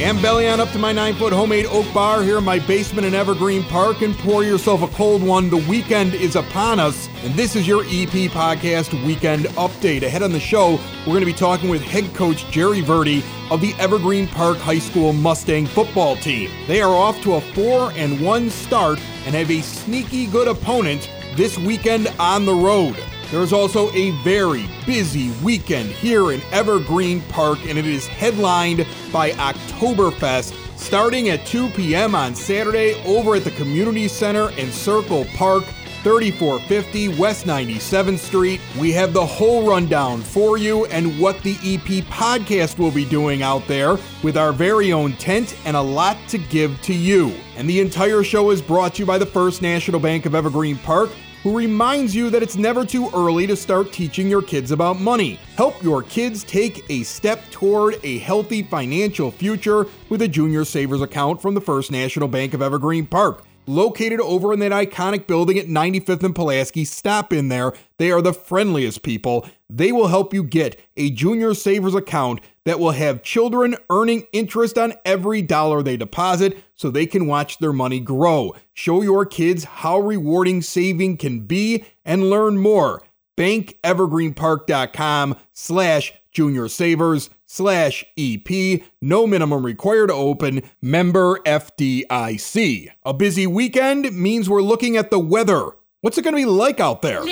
And belly on up to my nine foot homemade oak bar here in my basement in Evergreen Park and pour yourself a cold one. The weekend is upon us, and this is your EP Podcast Weekend Update. Ahead on the show, we're going to be talking with head coach Jerry Verde of the Evergreen Park High School Mustang football team. They are off to a 4 and 1 start and have a sneaky good opponent this weekend on the road. There's also a very busy weekend here in Evergreen Park, and it is headlined by Oktoberfest starting at 2 p.m. on Saturday over at the Community Center in Circle Park. 3450 West 97th Street. We have the whole rundown for you and what the EP podcast will be doing out there with our very own tent and a lot to give to you. And the entire show is brought to you by the First National Bank of Evergreen Park who reminds you that it's never too early to start teaching your kids about money. Help your kids take a step toward a healthy financial future with a junior savers account from the First National Bank of Evergreen Park. Located over in that iconic building at 95th and Pulaski, stop in there. They are the friendliest people. They will help you get a junior savers account that will have children earning interest on every dollar they deposit so they can watch their money grow. Show your kids how rewarding saving can be and learn more. BankEvergreenPark.com slash junior savers slash EP. No minimum required to open. Member FDIC. A busy weekend means we're looking at the weather. What's it going to be like out there?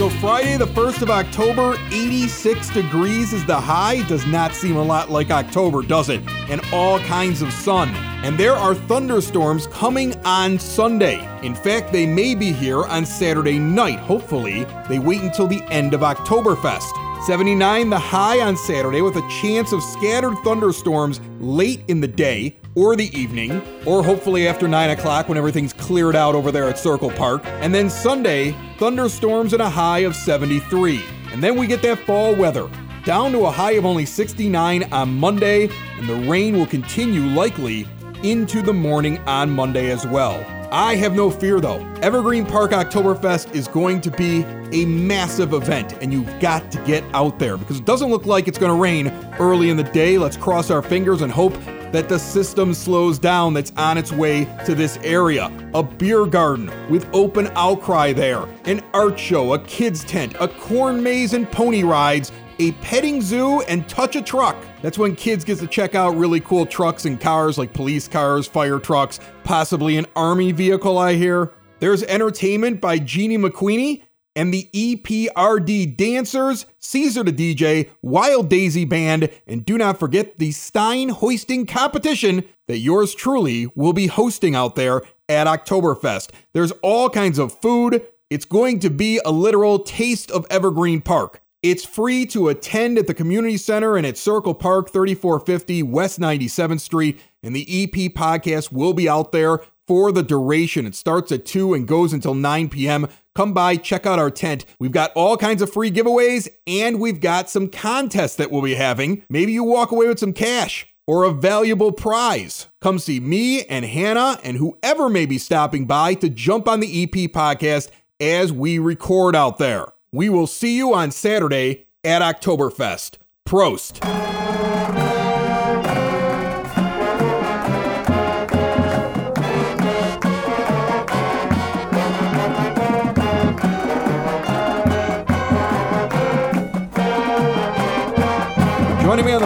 So Friday, the 1st of October, 86 degrees is the high. Does not seem a lot like October, does it? And all kinds of sun. And there are thunderstorms coming on Sunday. In fact, they may be here on Saturday night. Hopefully, they wait until the end of Oktoberfest. 79 the high on Saturday with a chance of scattered thunderstorms late in the day or the evening, or hopefully after 9 o'clock when everything's cleared out over there at Circle Park. And then Sunday, thunderstorms and a high of 73. And then we get that fall weather. Down to a high of only 69 on Monday, and the rain will continue likely into the morning on Monday as well. I have no fear though. Evergreen Park Oktoberfest is going to be a massive event, and you've got to get out there because it doesn't look like it's going to rain early in the day. Let's cross our fingers and hope that the system slows down that's on its way to this area. A beer garden with open outcry there, an art show, a kids' tent, a corn maze and pony rides, a petting zoo, and touch a truck. That's when kids get to check out really cool trucks and cars like police cars, fire trucks, possibly an army vehicle, I hear. There's entertainment by Jeannie McQueenie and the EPRD Dancers, Caesar the DJ, Wild Daisy Band, and do not forget the Stein hoisting competition that yours truly will be hosting out there at Oktoberfest. There's all kinds of food. It's going to be a literal taste of Evergreen Park. It's free to attend at the community center and at Circle Park, 3450 West 97th Street. And the EP podcast will be out there for the duration. It starts at 2 and goes until 9 p.m. Come by, check out our tent. We've got all kinds of free giveaways and we've got some contests that we'll be having. Maybe you walk away with some cash or a valuable prize. Come see me and Hannah and whoever may be stopping by to jump on the EP podcast as we record out there. We will see you on Saturday at Oktoberfest. Prost.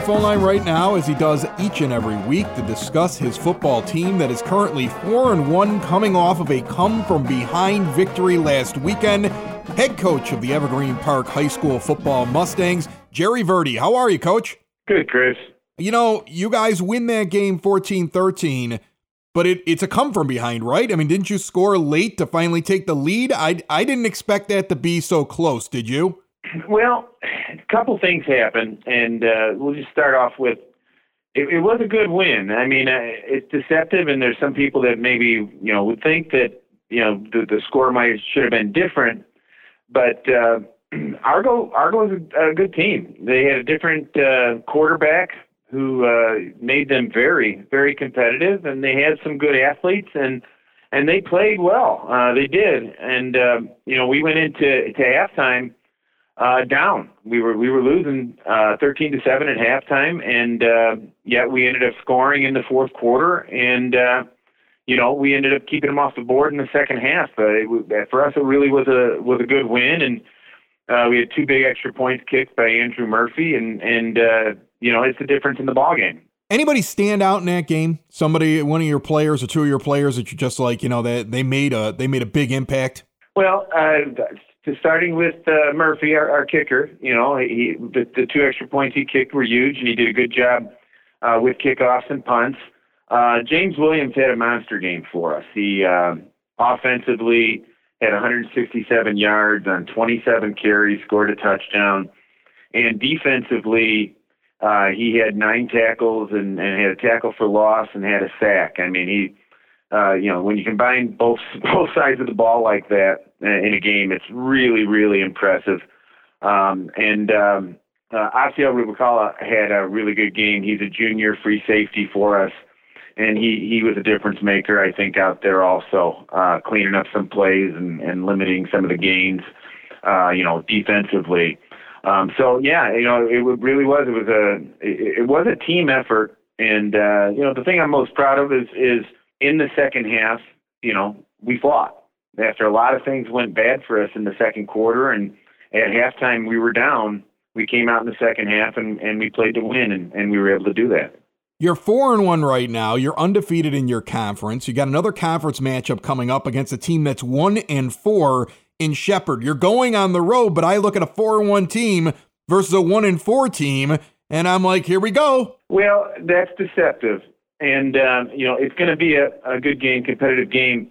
Phone line right now, as he does each and every week, to discuss his football team that is currently 4 and 1 coming off of a come from behind victory last weekend. Head coach of the Evergreen Park High School football Mustangs, Jerry Verde. How are you, coach? Good, Chris. You know, you guys win that game 14 13, but it, it's a come from behind, right? I mean, didn't you score late to finally take the lead? I, I didn't expect that to be so close, did you? Well, a couple things happened, and uh, we'll just start off with it, it was a good win. I mean, uh, it's deceptive, and there's some people that maybe you know would think that you know the, the score might should have been different, but uh, Argo Argo is a, a good team. They had a different uh, quarterback who uh, made them very very competitive, and they had some good athletes and and they played well. Uh, they did, and uh, you know we went into to halftime uh, down. We were we were losing uh, 13 to seven at halftime, and uh, yet we ended up scoring in the fourth quarter, and uh, you know we ended up keeping them off the board in the second half. But it, for us, it really was a was a good win, and uh, we had two big extra points kicked by Andrew Murphy, and and uh, you know it's the difference in the ball game. Anybody stand out in that game? Somebody, one of your players or two of your players that you just like, you know, that they, they made a they made a big impact. Well, uh, to starting with uh, Murphy, our, our kicker. You know, he the, the two extra points he kicked were huge, and he did a good job uh, with kickoffs and punts. Uh, James Williams had a monster game for us. He uh, offensively had 167 yards on 27 carries, scored a touchdown, and defensively uh, he had nine tackles and, and had a tackle for loss and had a sack. I mean, he uh, you know, when you combine both both sides of the ball like that in a game, it's really, really impressive. Um, and um, uh, Asiel Rubicala had a really good game. He's a junior free safety for us, and he he was a difference maker, I think, out there also, uh, cleaning up some plays and, and limiting some of the gains, uh, you know, defensively. Um, so yeah, you know, it really was. It was a it, it was a team effort, and uh, you know, the thing I'm most proud of is is in the second half, you know, we fought. After a lot of things went bad for us in the second quarter, and at halftime we were down, we came out in the second half and, and we played to win, and, and we were able to do that. You're four and one right now. You're undefeated in your conference. You got another conference matchup coming up against a team that's one and four in Shepard. You're going on the road, but I look at a four and one team versus a one and four team, and I'm like, here we go. Well, that's deceptive and um, you know it's going to be a, a good game, competitive game.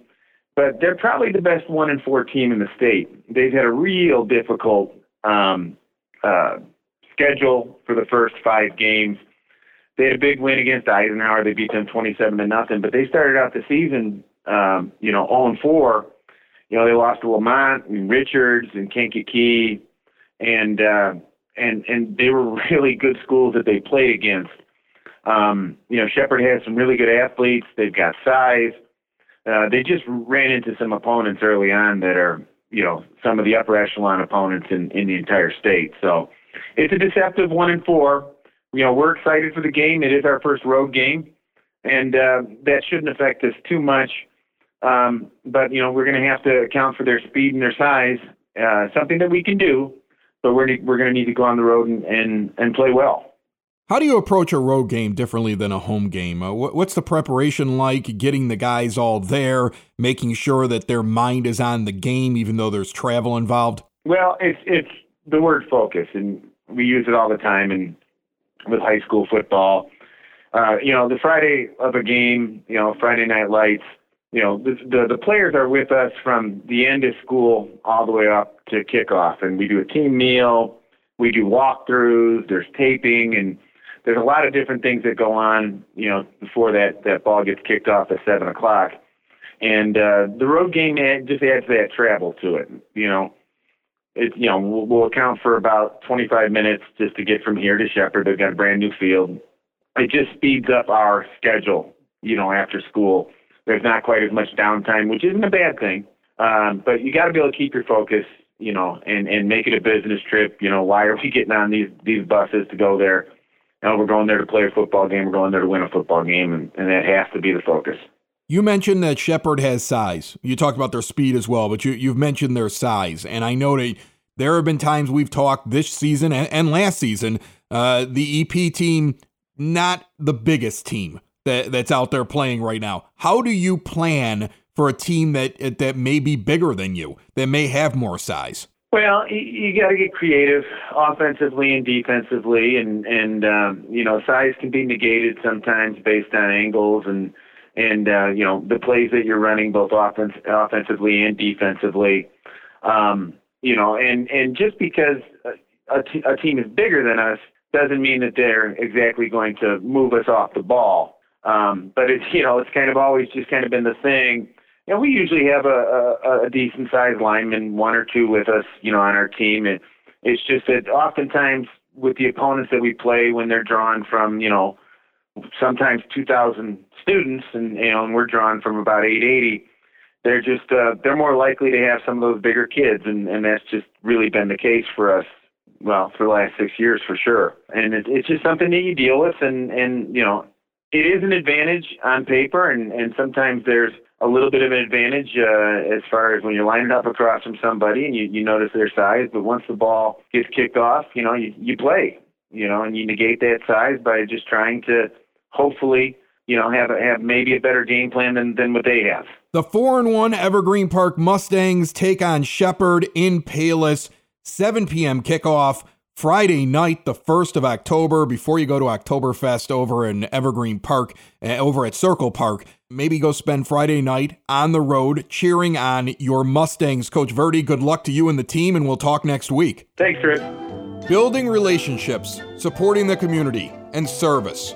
But they're probably the best one and four team in the state. They've had a real difficult um, uh, schedule for the first five games. They had a big win against Eisenhower. They beat them 27 to nothing. But they started out the season, um, you know, 0 and 4. You know, they lost to Lemont and Richards and Kankakee, and uh, and and they were really good schools that they played against. Um, you know, Shepard has some really good athletes. They've got size. Uh, they just ran into some opponents early on that are, you know, some of the upper echelon opponents in, in the entire state. So it's a deceptive one and four. You know, we're excited for the game. It is our first road game, and uh, that shouldn't affect us too much. Um, but you know, we're going to have to account for their speed and their size. Uh, something that we can do, but we're we're going to need to go on the road and, and and play well. How do you approach a road game differently than a home game? Uh, what's the preparation like? Getting the guys all there, making sure that their mind is on the game, even though there's travel involved. Well, it's it's the word focus, and we use it all the time. And with high school football, uh, you know, the Friday of a game, you know, Friday night lights. You know, the, the the players are with us from the end of school all the way up to kickoff, and we do a team meal. We do walkthroughs. There's taping and there's a lot of different things that go on, you know, before that that ball gets kicked off at seven o'clock, and uh, the road game ad, just adds that travel to it. You know, it you know we'll, we'll account for about 25 minutes just to get from here to Shepard. They've got a brand new field. It just speeds up our schedule. You know, after school, there's not quite as much downtime, which isn't a bad thing. Um, but you got to be able to keep your focus, you know, and and make it a business trip. You know, why are we getting on these these buses to go there? Know, we're going there to play a football game. We're going there to win a football game, and, and that has to be the focus. You mentioned that Shepard has size. You talked about their speed as well, but you, you've mentioned their size. And I know that there have been times we've talked this season and, and last season, uh, the EP team, not the biggest team that, that's out there playing right now. How do you plan for a team that that may be bigger than you, that may have more size? Well, you, you got to get creative offensively and defensively, and and um, you know size can be negated sometimes based on angles and and uh, you know the plays that you're running both offense, offensively and defensively. Um, you know, and and just because a, t- a team is bigger than us doesn't mean that they're exactly going to move us off the ball. Um, but it's you know it's kind of always just kind of been the thing. You know, we usually have a, a, a decent sized lineman, one or two with us, you know, on our team. And it's just that oftentimes with the opponents that we play, when they're drawn from, you know, sometimes 2,000 students, and you know, and we're drawn from about 880, they're just uh, they're more likely to have some of those bigger kids, and and that's just really been the case for us. Well, for the last six years, for sure, and it, it's just something that you deal with, and and you know, it is an advantage on paper, and and sometimes there's a little bit of an advantage uh, as far as when you're lining up across from somebody and you, you notice their size. But once the ball gets kicked off, you know, you, you play, you know, and you negate that size by just trying to hopefully, you know, have a, have maybe a better game plan than, than what they have. The four and one Evergreen Park Mustangs take on Shepard in Palos. 7 p.m. kickoff. Friday night, the 1st of October, before you go to Oktoberfest over in Evergreen Park, uh, over at Circle Park, maybe go spend Friday night on the road cheering on your Mustangs. Coach Verde, good luck to you and the team, and we'll talk next week. Thanks, Rick. Building relationships, supporting the community, and service.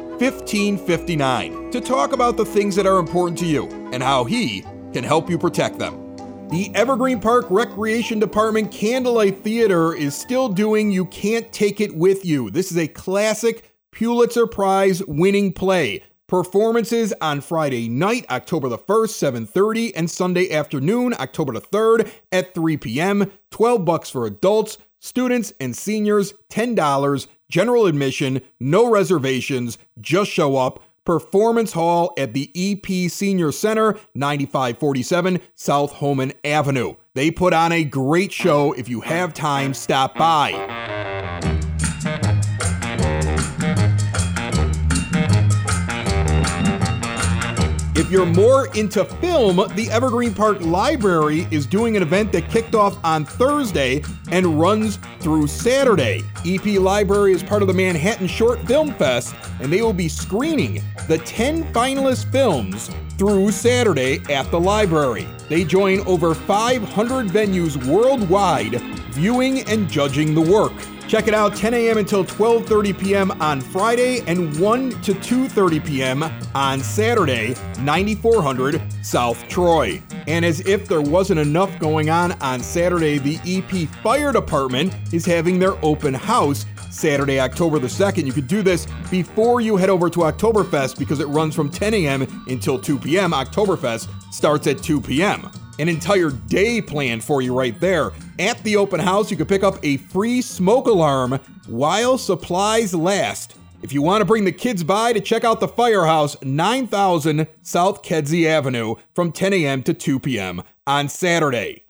1559 to talk about the things that are important to you and how he can help you protect them. The Evergreen Park Recreation Department Candlelight Theater is still doing You Can't Take It With You. This is a classic Pulitzer Prize winning play. Performances on Friday night, October the 1st, 7:30 and Sunday afternoon, October the 3rd at 3 p.m. 12 bucks for adults, students and seniors, $10 general admission, no reservations, just show up. Performance Hall at the EP Senior Center, 9547 South Homan Avenue. They put on a great show. If you have time, stop by. You're more into film, the Evergreen Park Library is doing an event that kicked off on Thursday and runs through Saturday. EP Library is part of the Manhattan Short Film Fest, and they will be screening the 10 finalist films through Saturday at the library. They join over 500 venues worldwide viewing and judging the work. Check it out 10 a.m. until 12:30 p.m. on Friday and 1 to 2:30 p.m. on Saturday, 9400 South Troy. And as if there wasn't enough going on on Saturday, the EP Fire Department is having their open house Saturday, October the 2nd. You could do this before you head over to Oktoberfest because it runs from 10 a.m. until 2 p.m. Oktoberfest starts at 2 p.m an entire day planned for you right there. At the open house, you can pick up a free smoke alarm while supplies last. If you want to bring the kids by to check out the firehouse, 9000 South Kedzie Avenue from 10 a.m. to 2 p.m. on Saturday.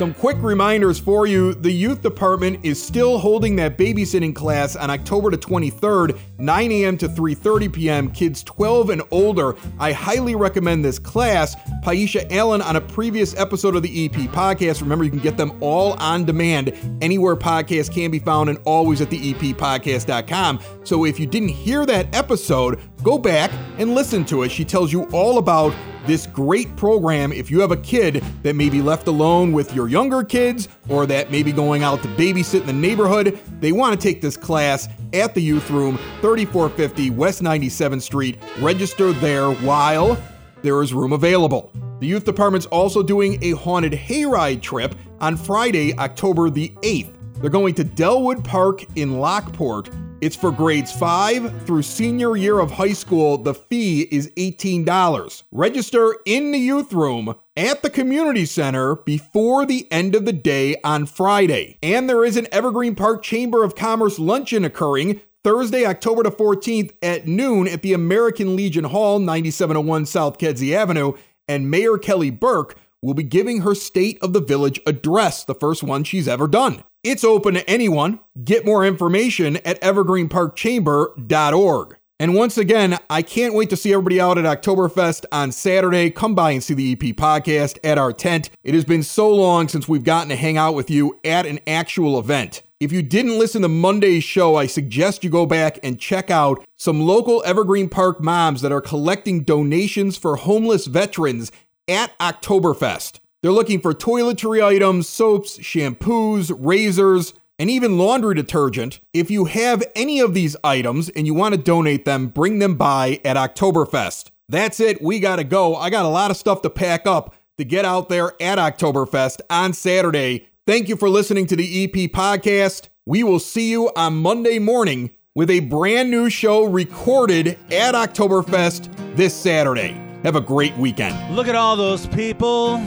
Some quick reminders for you. The youth department is still holding that babysitting class on October the 23rd, 9 a.m. to 3:30 p.m. Kids 12 and older. I highly recommend this class. Paisha Allen on a previous episode of the EP podcast. Remember, you can get them all on demand anywhere podcasts can be found and always at the eppodcast.com. So if you didn't hear that episode, go back and listen to it. She tells you all about this great program if you have a kid that may be left alone with your younger kids or that may be going out to babysit in the neighborhood. They want to take this class at the youth room, 3450 West 97th Street. Register there while there is room available. The youth department's also doing a haunted hayride trip on Friday, October the 8th. They're going to Dellwood Park in Lockport it's for grades 5 through senior year of high school. The fee is $18. Register in the youth room at the community center before the end of the day on Friday. And there is an Evergreen Park Chamber of Commerce luncheon occurring Thursday, October the 14th at noon at the American Legion Hall, 9701 South Kedzie Avenue. And Mayor Kelly Burke will be giving her State of the Village address, the first one she's ever done. It's open to anyone. Get more information at evergreenparkchamber.org. And once again, I can't wait to see everybody out at Oktoberfest on Saturday. Come by and see the EP podcast at our tent. It has been so long since we've gotten to hang out with you at an actual event. If you didn't listen to Monday's show, I suggest you go back and check out some local Evergreen Park moms that are collecting donations for homeless veterans at Oktoberfest. They're looking for toiletry items, soaps, shampoos, razors, and even laundry detergent. If you have any of these items and you want to donate them, bring them by at Oktoberfest. That's it. We got to go. I got a lot of stuff to pack up to get out there at Oktoberfest on Saturday. Thank you for listening to the EP podcast. We will see you on Monday morning with a brand new show recorded at Oktoberfest this Saturday. Have a great weekend. Look at all those people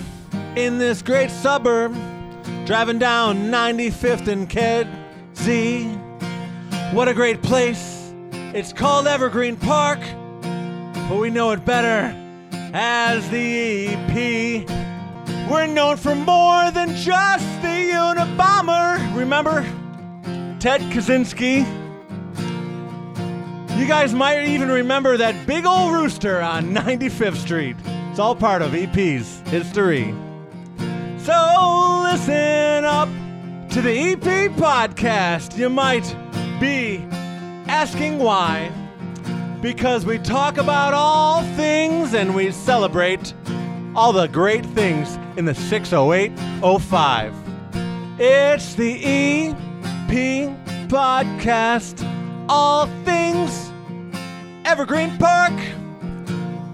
in this great suburb driving down 95th and Kedzie. What a great place. It's called Evergreen Park, but we know it better as the EP. We're known for more than just the Unabomber. Remember Ted Kaczynski? You guys might even remember that big old rooster on 95th Street. It's all part of EP's history. So listen up to the EP podcast. You might be asking why. Because we talk about all things and we celebrate all the great things in the 60805. It's the EP podcast. All things Evergreen Park.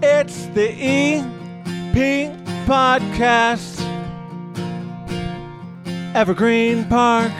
It's the EP podcast. Evergreen Park.